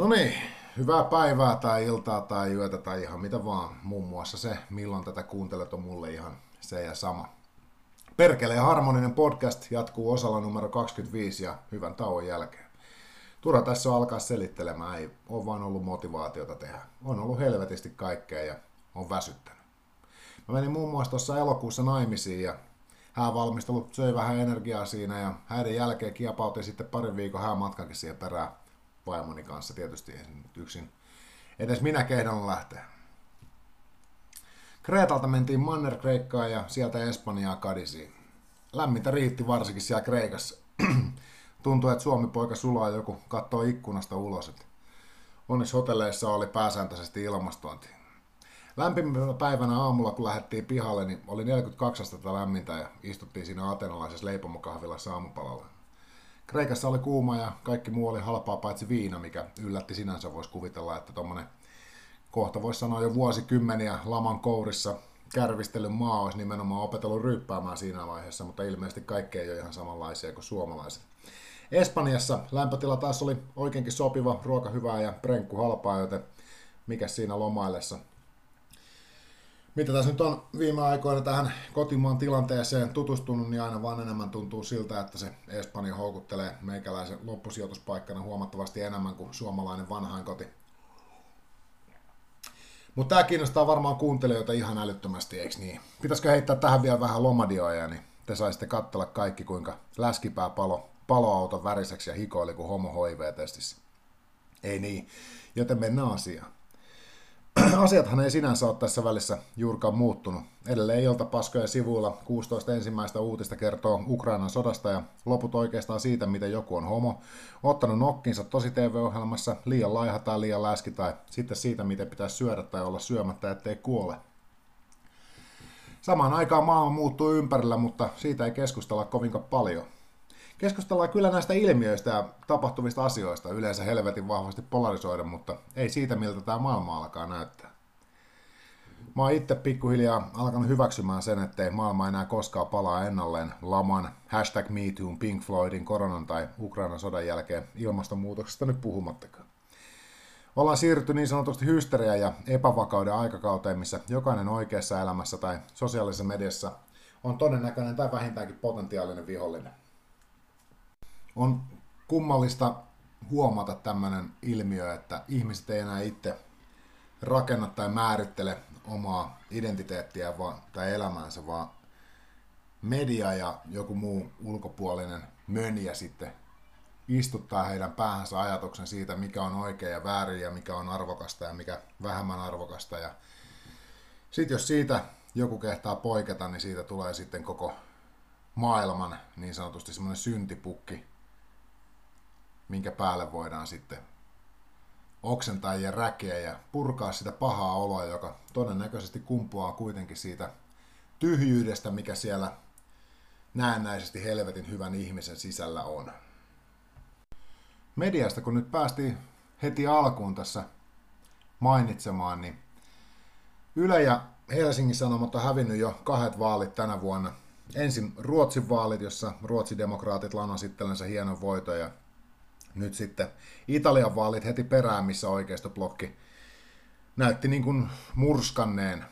No niin, hyvää päivää tai iltaa tai yötä tai ihan mitä vaan. Muun muassa se, milloin tätä kuuntelet, on mulle ihan se ja sama. Perkeleen harmoninen podcast jatkuu osalla numero 25 ja hyvän tauon jälkeen. Turha tässä on alkaa selittelemään, ei ole vaan ollut motivaatiota tehdä. On ollut helvetisti kaikkea ja on väsyttänyt. Mä menin muun muassa tuossa elokuussa naimisiin ja häävalmistelut söi vähän energiaa siinä ja häiden jälkeen kiepautin sitten parin viikon häämatkankin siihen perään vaimoni kanssa tietysti yksin. Edes minä kehdon lähteä. Kreetalta mentiin Manner Kreikkaan ja sieltä Espanjaa Kadisiin. Lämmintä riitti varsinkin siellä Kreikassa. Tuntui, että Suomi-poika sulaa joku kattoo ikkunasta ulos. Onneksi hotelleissa oli pääsääntöisesti ilmastointi. Lämpimänä päivänä aamulla, kun lähdettiin pihalle, niin oli 42 astetta lämmintä ja istuttiin siinä atenalaisessa leipomokahvilassa aamupalalla. Kreikassa oli kuuma ja kaikki muu oli halpaa paitsi viina, mikä yllätti sinänsä. Voisi kuvitella, että tuommoinen kohta voisi sanoa jo vuosikymmeniä laman kourissa kärvistelyn maa olisi nimenomaan opetellut ryppäämään siinä vaiheessa, mutta ilmeisesti kaikki ei ole ihan samanlaisia kuin suomalaiset. Espanjassa lämpötila taas oli oikeinkin sopiva, ruoka hyvää ja prenkku halpaa, joten mikä siinä lomaillessa mitä tässä nyt on viime aikoina tähän kotimaan tilanteeseen tutustunut, niin aina vaan enemmän tuntuu siltä, että se Espanja houkuttelee meikäläisen loppusijoituspaikkana huomattavasti enemmän kuin suomalainen vanhainkoti. Mutta tämä kiinnostaa varmaan kuuntelijoita ihan älyttömästi, eikö niin? Pitäisikö heittää tähän vielä vähän lomadioja, niin te saisitte katsella kaikki, kuinka läskipää palo, paloauton väriseksi ja hikoili kuin homo HIV-testissä. Ei niin, joten mennään asiaan. Asiathan ei sinänsä ole tässä välissä juurikaan muuttunut. Edelleen iltapaskojen sivuilla 16 ensimmäistä uutista kertoo Ukrainan sodasta ja loput oikeastaan siitä, miten joku on homo, ottanut nokkinsa tosi TV-ohjelmassa, liian laiha tai liian läski tai sitten siitä, miten pitäisi syödä tai olla syömättä, ettei kuole. Samaan aikaan maailma muuttuu ympärillä, mutta siitä ei keskustella kovinkaan paljon. Keskustellaan kyllä näistä ilmiöistä ja tapahtuvista asioista yleensä helvetin vahvasti polarisoida, mutta ei siitä, miltä tämä maailma alkaa näyttää. Mä oon itse pikkuhiljaa alkanut hyväksymään sen, ettei maailma enää koskaan palaa ennalleen laman, hashtag MeToo, Pink Floydin, koronan tai Ukrainan sodan jälkeen ilmastonmuutoksesta nyt puhumattakaan. Ollaan siirrytty niin sanotusti hysteria ja epävakauden aikakauteen, missä jokainen oikeassa elämässä tai sosiaalisessa mediassa on todennäköinen tai vähintäänkin potentiaalinen vihollinen on kummallista huomata tämmöinen ilmiö, että ihmiset ei enää itse rakenna tai määrittele omaa identiteettiä vaan, tai elämäänsä, vaan media ja joku muu ulkopuolinen mönjä sitten istuttaa heidän päähänsä ajatuksen siitä, mikä on oikein ja väärin ja mikä on arvokasta ja mikä vähemmän arvokasta. Ja sitten jos siitä joku kehtaa poiketa, niin siitä tulee sitten koko maailman niin sanotusti semmoinen syntipukki, minkä päälle voidaan sitten oksentaa ja räkeä ja purkaa sitä pahaa oloa, joka todennäköisesti kumpuaa kuitenkin siitä tyhjyydestä, mikä siellä näennäisesti helvetin hyvän ihmisen sisällä on. Mediasta kun nyt päästiin heti alkuun tässä mainitsemaan, niin Yle ja Helsingin Sanomat on hävinnyt jo kahdet vaalit tänä vuonna. Ensin Ruotsin vaalit, jossa ruotsidemokraatit lanasivat hienon voiton ja nyt sitten Italian vaalit heti perään, missä oikeistoblokki näytti niin kuin murskanneen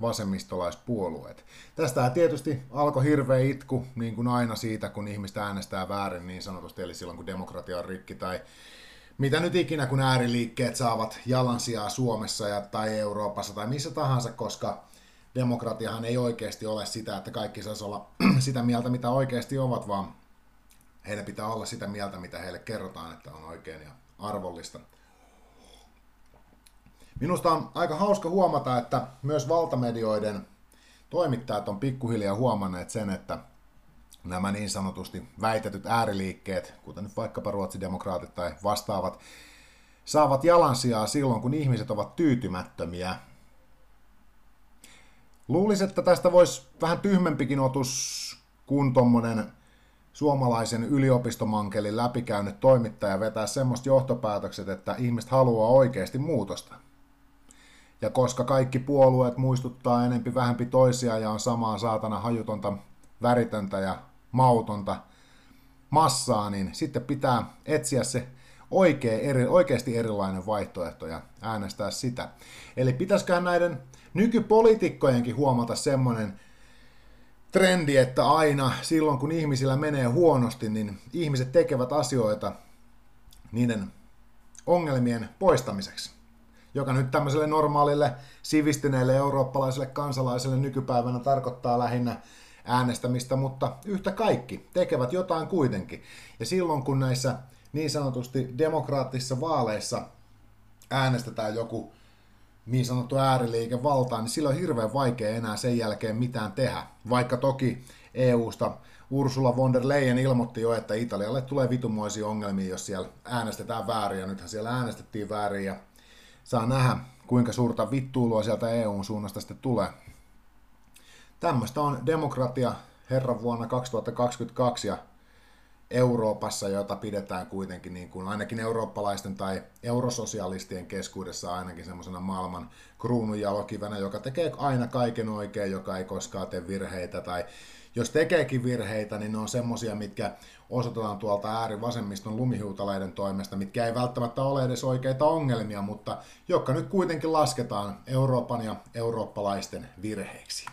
vasemmistolaispuolueet. Tästä tietysti alkoi hirveä itku, niin kuin aina siitä, kun ihmistä äänestää väärin niin sanotusti, eli silloin kun demokratia on rikki tai mitä nyt ikinä, kun ääriliikkeet saavat jalansijaa Suomessa ja, tai Euroopassa tai missä tahansa, koska demokratiahan ei oikeasti ole sitä, että kaikki saisi olla sitä mieltä, mitä oikeasti ovat, vaan heidän pitää olla sitä mieltä, mitä heille kerrotaan, että on oikein ja arvollista. Minusta on aika hauska huomata, että myös valtamedioiden toimittajat on pikkuhiljaa huomanneet sen, että nämä niin sanotusti väitetyt ääriliikkeet, kuten nyt vaikkapa ruotsidemokraatit tai vastaavat, saavat jalansijaa silloin, kun ihmiset ovat tyytymättömiä. Luulisin, että tästä voisi vähän tyhmempikin otus kuin tuommoinen suomalaisen yliopistomankelin läpikäynyt toimittaja vetää semmoista johtopäätökset, että ihmiset haluaa oikeasti muutosta. Ja koska kaikki puolueet muistuttaa enempi vähempi toisia ja on samaa saatana hajutonta, väritöntä ja mautonta massaa, niin sitten pitää etsiä se oikea, eri, oikeasti erilainen vaihtoehto ja äänestää sitä. Eli pitäisiköhän näiden nykypoliitikkojenkin huomata semmoinen trendi, että aina silloin kun ihmisillä menee huonosti, niin ihmiset tekevät asioita niiden ongelmien poistamiseksi joka nyt tämmöiselle normaalille sivistyneelle eurooppalaiselle kansalaiselle nykypäivänä tarkoittaa lähinnä äänestämistä, mutta yhtä kaikki tekevät jotain kuitenkin. Ja silloin kun näissä niin sanotusti demokraattisissa vaaleissa äänestetään joku niin sanottu ääriliike valtaan, niin silloin on hirveän vaikea enää sen jälkeen mitään tehdä. Vaikka toki EUsta Ursula von der Leyen ilmoitti jo, että Italialle tulee vitumoisia ongelmia, jos siellä äänestetään väärin, ja nythän siellä äänestettiin väärin, ja saa nähdä, kuinka suurta vittuulua sieltä EUn suunnasta sitten tulee. Tämmöistä on demokratia herran vuonna 2022 ja Euroopassa, jota pidetään kuitenkin niin kuin ainakin eurooppalaisten tai eurososialistien keskuudessa ainakin semmoisena maailman kruununjalokivenä, joka tekee aina kaiken oikein, joka ei koskaan tee virheitä tai jos tekeekin virheitä, niin ne on semmosia, mitkä osoitetaan tuolta äärivasemmiston lumihuutaleiden toimesta, mitkä ei välttämättä ole edes oikeita ongelmia, mutta jotka nyt kuitenkin lasketaan Euroopan ja eurooppalaisten virheiksi.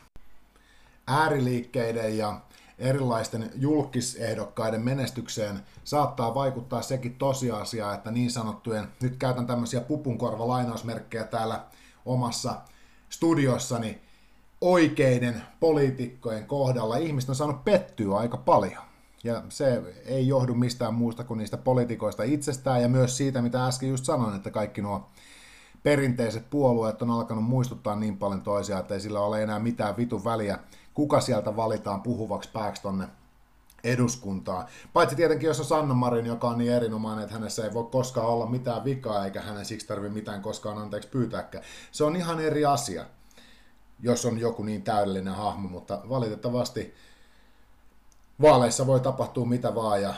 Ääriliikkeiden ja erilaisten julkisehdokkaiden menestykseen saattaa vaikuttaa sekin tosiasia, että niin sanottujen, nyt käytän tämmöisiä pupunkorva-lainausmerkkejä täällä omassa studiossani, oikeiden poliitikkojen kohdalla ihmiset on saanut pettyä aika paljon. Ja se ei johdu mistään muusta kuin niistä poliitikoista itsestään ja myös siitä, mitä äsken just sanoin, että kaikki nuo perinteiset puolueet on alkanut muistuttaa niin paljon toisiaan, että ei sillä ole enää mitään vitun väliä, kuka sieltä valitaan puhuvaksi pääksi tonne eduskuntaa. Paitsi tietenkin, jos on Sanna Marin, joka on niin erinomainen, että hänessä ei voi koskaan olla mitään vikaa, eikä hänen siksi tarvitse mitään koskaan anteeksi pyytääkään. Se on ihan eri asia jos on joku niin täydellinen hahmo, mutta valitettavasti vaaleissa voi tapahtua mitä vaan ja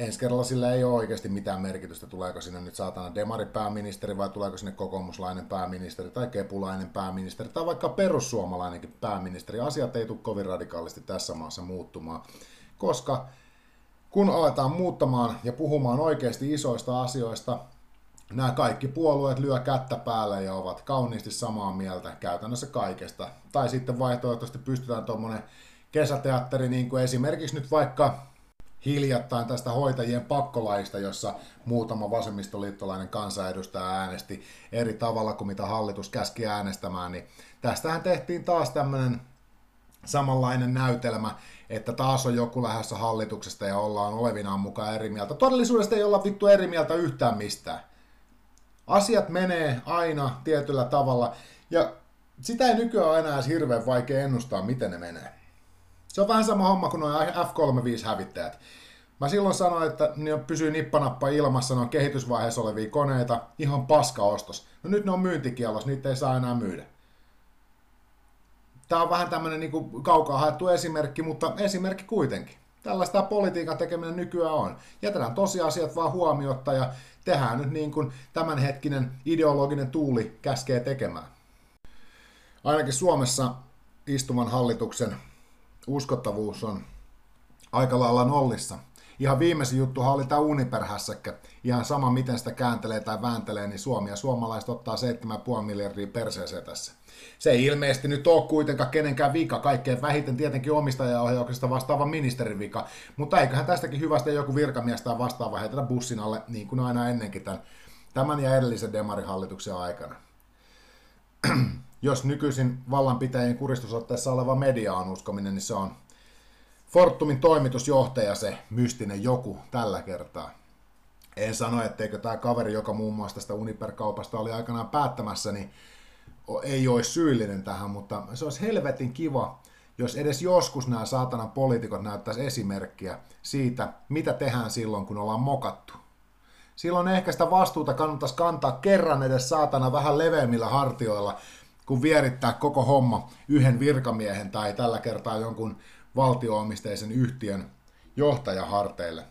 ensi kerralla sillä ei ole oikeasti mitään merkitystä, tuleeko sinne nyt saatana demaripääministeri vai tuleeko sinne kokoomuslainen pääministeri tai kepulainen pääministeri tai vaikka perussuomalainenkin pääministeri. Asiat ei tule kovin radikaalisti tässä maassa muuttumaan, koska kun aletaan muuttamaan ja puhumaan oikeasti isoista asioista, nämä kaikki puolueet lyö kättä päälle ja ovat kauniisti samaa mieltä käytännössä kaikesta. Tai sitten vaihtoehtoisesti pystytään tuommoinen kesäteatteri, niin kuin esimerkiksi nyt vaikka hiljattain tästä hoitajien pakkolaista, jossa muutama vasemmistoliittolainen kansanedustaja äänesti eri tavalla kuin mitä hallitus käski äänestämään, niin tästähän tehtiin taas tämmöinen samanlainen näytelmä, että taas on joku lähdössä hallituksesta ja ollaan olevinaan mukaan eri mieltä. Todellisuudesta ei olla vittu eri mieltä yhtään mistään. Asiat menee aina tietyllä tavalla, ja sitä ei nykyään enää edes hirveän vaikea ennustaa, miten ne menee. Se on vähän sama homma kuin nuo F-35-hävittäjät. Mä silloin sanoin, että ne pysyy nippanappa ilmassa, ne on kehitysvaiheessa olevia koneita, ihan paska ostos. No nyt ne on myyntikielos, niitä ei saa enää myydä. Tämä on vähän tämmöinen niin kaukaa haettu esimerkki, mutta esimerkki kuitenkin. Tällaista politiikan tekeminen nykyään on. Jätetään tosiasiat vaan huomiota ja tehdään nyt niin kuin tämänhetkinen ideologinen tuuli käskee tekemään. Ainakin Suomessa istuvan hallituksen uskottavuus on aika lailla nollissa. Ihan viimeisin juttu oli tämä Uniper-hässäkkä. Ihan sama miten sitä kääntelee tai vääntelee, niin Suomi ja suomalaiset ottaa 7,5 miljardia perseeseen tässä. Se ei ilmeisesti nyt ole kuitenkaan kenenkään vika, kaikkein vähiten tietenkin omistajaohjauksesta vastaava ministerin vika, mutta eiköhän tästäkin hyvästä joku virkamies tai vastaava heitetä bussin alle, niin kuin aina ennenkin tämän, tämän ja edellisen demarihallituksen aikana. Jos nykyisin vallanpitäjien kuristusotteessa oleva media on uskominen, niin se on Fortumin toimitusjohtaja se mystinen joku tällä kertaa. En sano, etteikö tämä kaveri, joka muun muassa tästä Uniper-kaupasta oli aikanaan päättämässä, niin ei olisi syyllinen tähän, mutta se olisi helvetin kiva, jos edes joskus nämä saatanan poliitikot näyttäisi esimerkkiä siitä, mitä tehdään silloin, kun ollaan mokattu. Silloin ehkä sitä vastuuta kannattaisi kantaa kerran edes saatana vähän leveämmillä hartioilla, kun vierittää koko homma yhden virkamiehen tai tällä kertaa jonkun valtioomisteisen yhtiön johtajaharteille.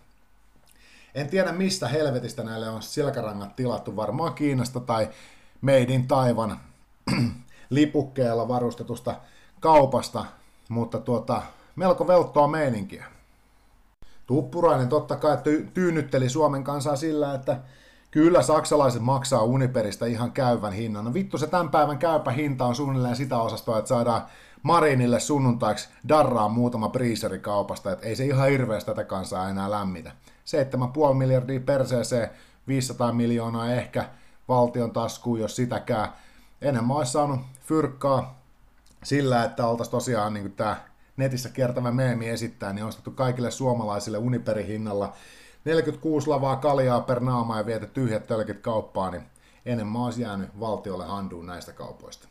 En tiedä mistä helvetistä näille on selkärangat tilattu, varmaan Kiinasta tai Meidin Taivan lipukkeella varustetusta kaupasta, mutta tuota, melko velttoa meininkiä. Tuppurainen totta kai ty- tyynnytteli Suomen kansaa sillä, että Kyllä saksalaiset maksaa Uniperistä ihan käyvän hinnan. No vittu se tämän päivän käypä hinta on suunnilleen sitä osastoa, että saadaan Marinille sunnuntaiksi darraa muutama priiseri kaupasta, että ei se ihan hirveästi tätä kansaa enää lämmitä. 7,5 miljardia perseeseen, 500 miljoonaa ehkä valtion taskuun, jos sitäkään. Enemmän olisi saanut fyrkkaa sillä, että oltaisiin tosiaan niin tämä netissä kiertävä meemi esittää, niin ostettu kaikille suomalaisille Uniperin hinnalla 46 lavaa kaljaa per naama ja viety tyhjät tölkit kauppaan, niin enemmän olisi jäänyt valtiolle handuun näistä kaupoista.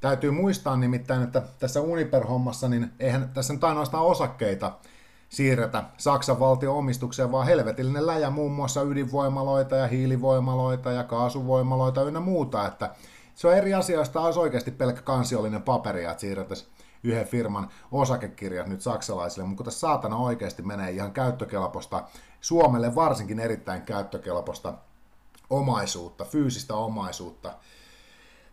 Täytyy muistaa nimittäin, että tässä Uniper-hommassa, niin eihän tässä nyt ainoastaan osakkeita siirretä Saksan valtion omistukseen, vaan helvetillinen läjä muun muassa ydinvoimaloita ja hiilivoimaloita ja kaasuvoimaloita ynnä muuta, että se on eri asia, jos olisi oikeasti pelkkä kansiollinen paperi, että siirrettäisiin yhden firman osakekirjat nyt saksalaisille, mutta tässä saatana oikeasti menee ihan käyttökelpoista, Suomelle varsinkin erittäin käyttökelpoista omaisuutta, fyysistä omaisuutta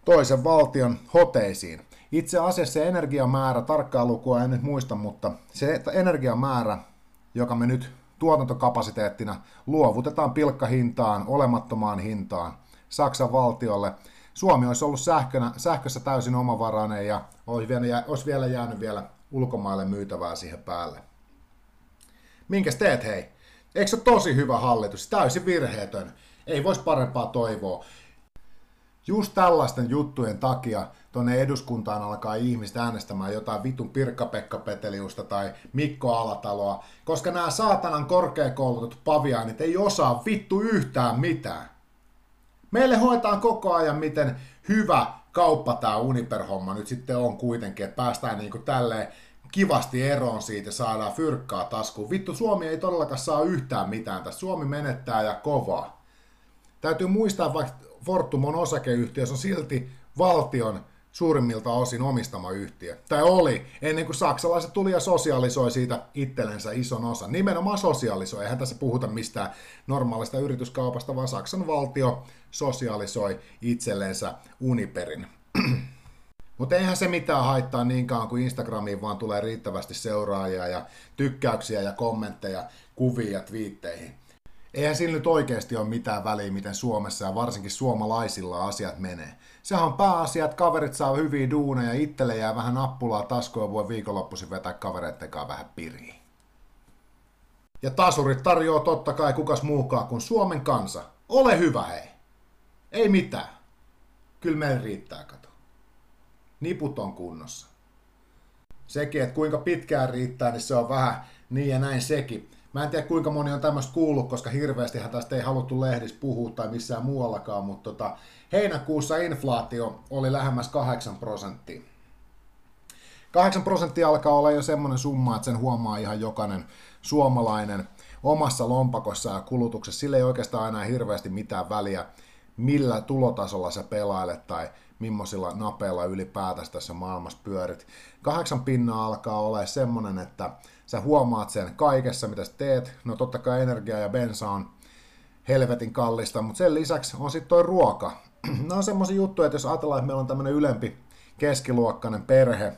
toisen valtion hoteisiin. Itse asiassa se energiamäärä, tarkkaa lukua en nyt muista, mutta se energiamäärä, joka me nyt tuotantokapasiteettina luovutetaan pilkkahintaan, olemattomaan hintaan Saksan valtiolle – Suomi olisi ollut sähkönä, sähkössä täysin omavarainen ja olisi vielä, olisi vielä jäänyt vielä ulkomaille myytävää siihen päälle. Minkäs teet hei? Eikö se tosi hyvä hallitus? Täysin virheetön. Ei voisi parempaa toivoa. Just tällaisten juttujen takia tuonne eduskuntaan alkaa ihmiset äänestämään jotain vitun Pirkka-Pekka Peteliusta tai Mikko Alataloa, koska nämä saatanan korkeakoulutut paviaanit ei osaa vittu yhtään mitään. Meille hoitaan koko ajan, miten hyvä kauppa tämä Uniper-homma nyt sitten on kuitenkin, että päästään niinku tälleen kivasti eroon siitä, saadaan fyrkkaa taskuun. Vittu, Suomi ei todellakaan saa yhtään mitään tässä. Suomi menettää ja kovaa. Täytyy muistaa, vaikka Fortum on osakeyhtiö, on silti valtion suurimmilta osin omistama yhtiö. Tai oli, ennen kuin saksalaiset tuli ja sosialisoi siitä itsellensä ison osan. Nimenomaan sosialisoi, eihän tässä puhuta mistään normaalista yrityskaupasta, vaan Saksan valtio sosialisoi itsellensä Uniperin. Mutta eihän se mitään haittaa niinkaan, kun Instagramiin vaan tulee riittävästi seuraajia ja tykkäyksiä ja kommentteja, kuvia ja twiitteihin. Eihän sillä nyt oikeasti ole mitään väliä, miten Suomessa ja varsinkin suomalaisilla asiat menee. Sehän on pääasia, että kaverit saa hyviä duuneja, itselle jää vähän nappulaa taskuun ja voi viikonloppuisin vetää kavereiden kanssa vähän piriin. Ja tasurit tarjoaa totta kai kukas muukaan kuin Suomen kansa. Ole hyvä hei! Ei mitään. Kyllä meillä riittää, kato. Niput on kunnossa. Sekin, että kuinka pitkään riittää, niin se on vähän niin ja näin sekin. Mä en tiedä kuinka moni on tämmöistä kuullut, koska hirveästi tästä ei haluttu lehdissä puhua tai missään muuallakaan, mutta tota, heinäkuussa inflaatio oli lähemmäs 8 prosenttia. 8 prosenttia alkaa olla jo semmoinen summa, että sen huomaa ihan jokainen suomalainen omassa lompakossa ja kulutuksessa. Sillä ei oikeastaan enää hirveästi mitään väliä, millä tulotasolla sä pelailet tai millaisilla napeilla ylipäätänsä tässä maailmassa pyörit. Kahdeksan pinnaa alkaa olla semmoinen, että sä huomaat sen kaikessa, mitä sä teet. No totta kai energia ja bensa on helvetin kallista, mutta sen lisäksi on sitten toi ruoka. No on semmoisia juttuja, että jos ajatellaan, että meillä on tämmöinen ylempi keskiluokkainen perhe,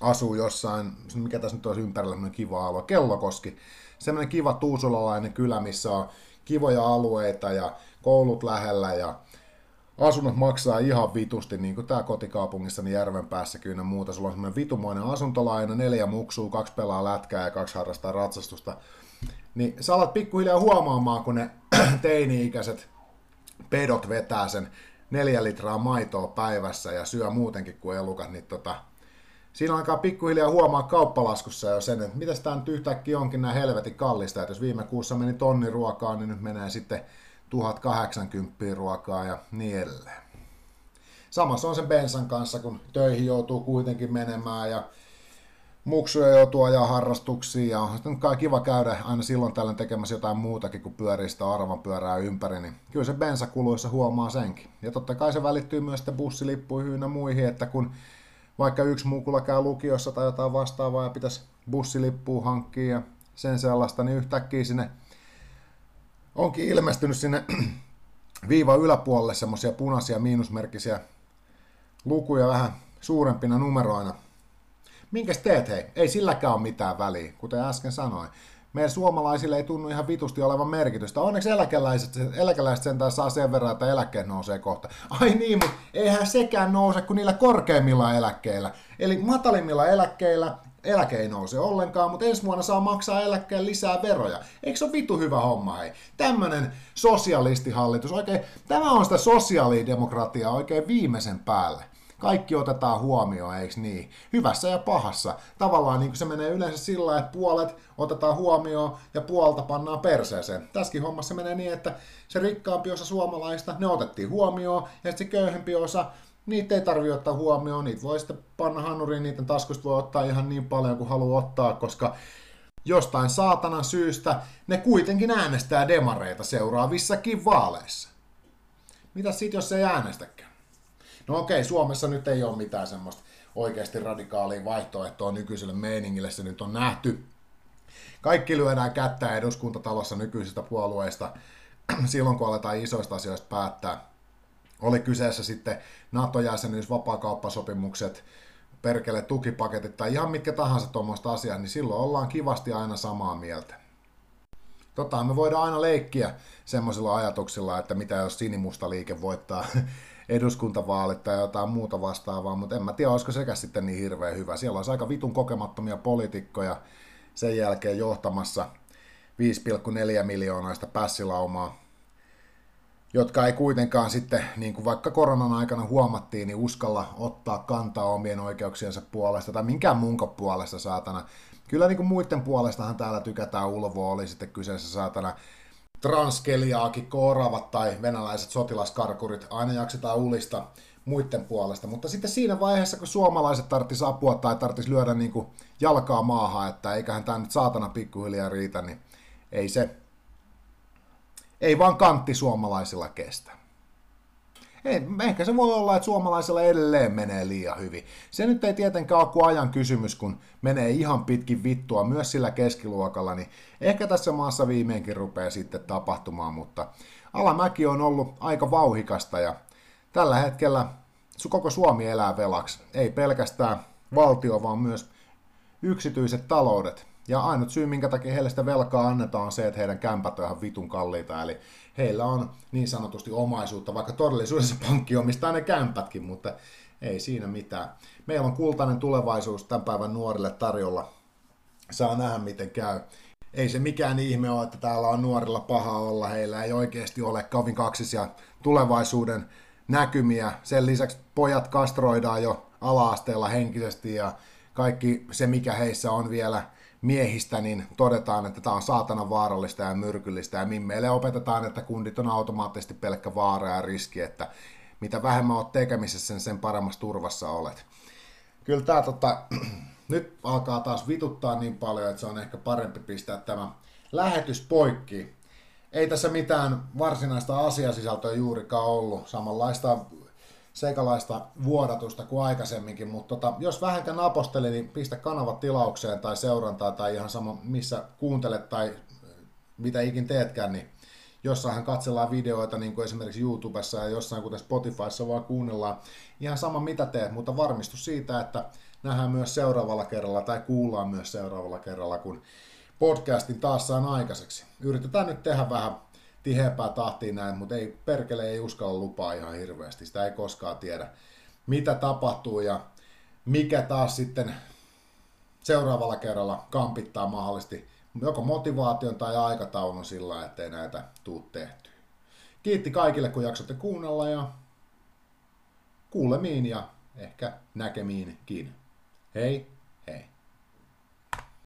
asuu jossain, mikä tässä nyt olisi ympärillä kiva alue, Kellokoski, semmoinen kiva tuusulalainen kylä, missä on kivoja alueita ja koulut lähellä ja asunnot maksaa ihan vitusti, niin kuin tää kotikaupungissa järven päässä kyllä muuta. Sulla on semmoinen vitumoinen asuntolaina, neljä muksuu, kaksi pelaa lätkää ja kaksi harrastaa ratsastusta. Niin sä alat pikkuhiljaa huomaamaan, kun ne teini-ikäiset pedot vetää sen neljä litraa maitoa päivässä ja syö muutenkin kuin elukat, niin tota, siinä alkaa pikkuhiljaa huomaa kauppalaskussa jo sen, että mitäs tää nyt yhtäkkiä onkin näin helvetin kallista, että jos viime kuussa meni tonni ruokaa, niin nyt menee sitten 1080 ruokaa ja niin edelleen. Samassa on sen bensan kanssa, kun töihin joutuu kuitenkin menemään ja muksuja joutuu ajaa harrastuksiin ja on sitten kiva käydä aina silloin tällöin tekemässä jotain muutakin kuin pyörii sitä arvan pyörää ympäri, niin kyllä se bensakuluissa huomaa senkin. Ja totta kai se välittyy myös sitten bussilippuihin ja muihin, että kun vaikka yksi mukula käy lukiossa tai jotain vastaavaa ja pitäisi bussilippua hankkia ja sen sellaista, niin yhtäkkiä sinne onkin ilmestynyt sinne viiva yläpuolelle semmoisia punaisia miinusmerkkisiä lukuja vähän suurempina numeroina. Minkäs teet hei? Ei silläkään ole mitään väliä, kuten äsken sanoin. meidän suomalaisille ei tunnu ihan vitusti olevan merkitystä. Onneksi eläkeläiset, eläkeläiset sentään saa sen verran, että eläkkeet nousee kohta. Ai niin, mutta eihän sekään nouse kuin niillä korkeimmilla eläkkeillä. Eli matalimmilla eläkkeillä eläke ei nouse ollenkaan, mutta ensi vuonna saa maksaa eläkkeen lisää veroja. Eikö se ole vitu hyvä homma, hei? Tämmönen sosialistihallitus, oikein, tämä on sitä sosiaalidemokratiaa oikein viimeisen päälle kaikki otetaan huomioon, eikö niin? Hyvässä ja pahassa. Tavallaan niin kuin se menee yleensä sillä että puolet otetaan huomioon ja puolta pannaan perseeseen. Tässäkin hommassa menee niin, että se rikkaampi osa suomalaista, ne otettiin huomioon, ja sitten se köyhempi osa, niitä ei tarvitse ottaa huomioon, niitä voi sitten panna hanuriin, niiden taskusta voi ottaa ihan niin paljon kuin haluaa ottaa, koska jostain saatanan syystä ne kuitenkin äänestää demareita seuraavissakin vaaleissa. Mitä sitten, jos ei äänestäkään? No okei, Suomessa nyt ei ole mitään semmoista oikeasti radikaalia vaihtoehtoa nykyiselle meiningille, se nyt on nähty. Kaikki lyödään kättä eduskuntatalossa nykyisistä puolueista silloin, kun aletaan isoista asioista päättää. Oli kyseessä sitten NATO-jäsenyys, vapaakauppasopimukset, perkele tukipaketit tai ihan mitkä tahansa tuommoista asiaa, niin silloin ollaan kivasti aina samaa mieltä. Tota, me voidaan aina leikkiä semmoisilla ajatuksilla, että mitä jos sinimusta liike voittaa eduskuntavaalit tai jotain muuta vastaavaa, mutta en mä tiedä, olisiko sekä sitten niin hirveän hyvä. Siellä olisi aika vitun kokemattomia poliitikkoja sen jälkeen johtamassa 5,4 miljoonaista pässilaumaa, jotka ei kuitenkaan sitten, niin kuin vaikka koronan aikana huomattiin, niin uskalla ottaa kantaa omien oikeuksiensa puolesta tai minkään muunko puolesta saatana. Kyllä niin kuin muiden puolestahan täällä tykätään ulvoa, oli sitten kyseessä saatana transkeliaaki, kooravat tai venäläiset sotilaskarkurit, aina jaksetaan ulista muiden puolesta. Mutta sitten siinä vaiheessa, kun suomalaiset tarttis apua tai tarttis lyödä niin kuin jalkaa maahan, että eiköhän tämä nyt saatana pikkuhiljaa riitä, niin ei se, ei vaan kantti suomalaisilla kestä. Ei, ehkä se voi olla, että suomalaisilla edelleen menee liian hyvin. Se nyt ei tietenkään ole kuin ajan kysymys, kun menee ihan pitkin vittua myös sillä keskiluokalla, niin ehkä tässä maassa viimeinkin rupeaa sitten tapahtumaan, mutta alamäki on ollut aika vauhikasta ja tällä hetkellä koko Suomi elää velaksi. Ei pelkästään valtio, vaan myös yksityiset taloudet. Ja ainut syy, minkä takia heille sitä velkaa annetaan, on se, että heidän kämpät on ihan vitun kalliita. Eli heillä on niin sanotusti omaisuutta, vaikka todellisuudessa pankki omistaa ne kämpätkin, mutta ei siinä mitään. Meillä on kultainen tulevaisuus tämän päivän nuorille tarjolla. Saa nähdä, miten käy. Ei se mikään ihme ole, että täällä on nuorilla paha olla. Heillä ei oikeasti ole kovin kaksisia tulevaisuuden näkymiä. Sen lisäksi pojat kastroidaan jo ala-asteella henkisesti ja kaikki se, mikä heissä on vielä miehistä, niin todetaan, että tämä on saatana vaarallista ja myrkyllistä, ja meille opetetaan, että kundit on automaattisesti pelkkä vaara ja riski, että mitä vähemmän olet tekemisessä, sen, sen paremmassa turvassa olet. Kyllä tämä tota, nyt alkaa taas vituttaa niin paljon, että se on ehkä parempi pistää tämä lähetys poikki. Ei tässä mitään varsinaista asiasisältöä juurikaan ollut. Samanlaista sekalaista vuodatusta kuin aikaisemminkin, mutta tota, jos vähänkään aposteli, niin pistä kanavat tilaukseen tai seurantaa tai ihan sama missä kuuntelet tai mitä ikin teetkään, niin jossain katsellaan videoita niin kuin esimerkiksi YouTubessa ja jossain kuten Spotifyssa vaan kuunnellaan ihan sama mitä teet, mutta varmistu siitä, että nähdään myös seuraavalla kerralla tai kuullaan myös seuraavalla kerralla, kun podcastin taas saan aikaiseksi. Yritetään nyt tehdä vähän tiheämpää tahtiin näin, mutta ei, perkele ei uskalla lupaa ihan hirveästi. Sitä ei koskaan tiedä, mitä tapahtuu ja mikä taas sitten seuraavalla kerralla kampittaa mahdollisesti joko motivaation tai aikataulun sillä, ettei näitä tuu tehty. Kiitti kaikille, kun jaksotte kuunnella ja kuulemiin ja ehkä näkemiinkin. Hei!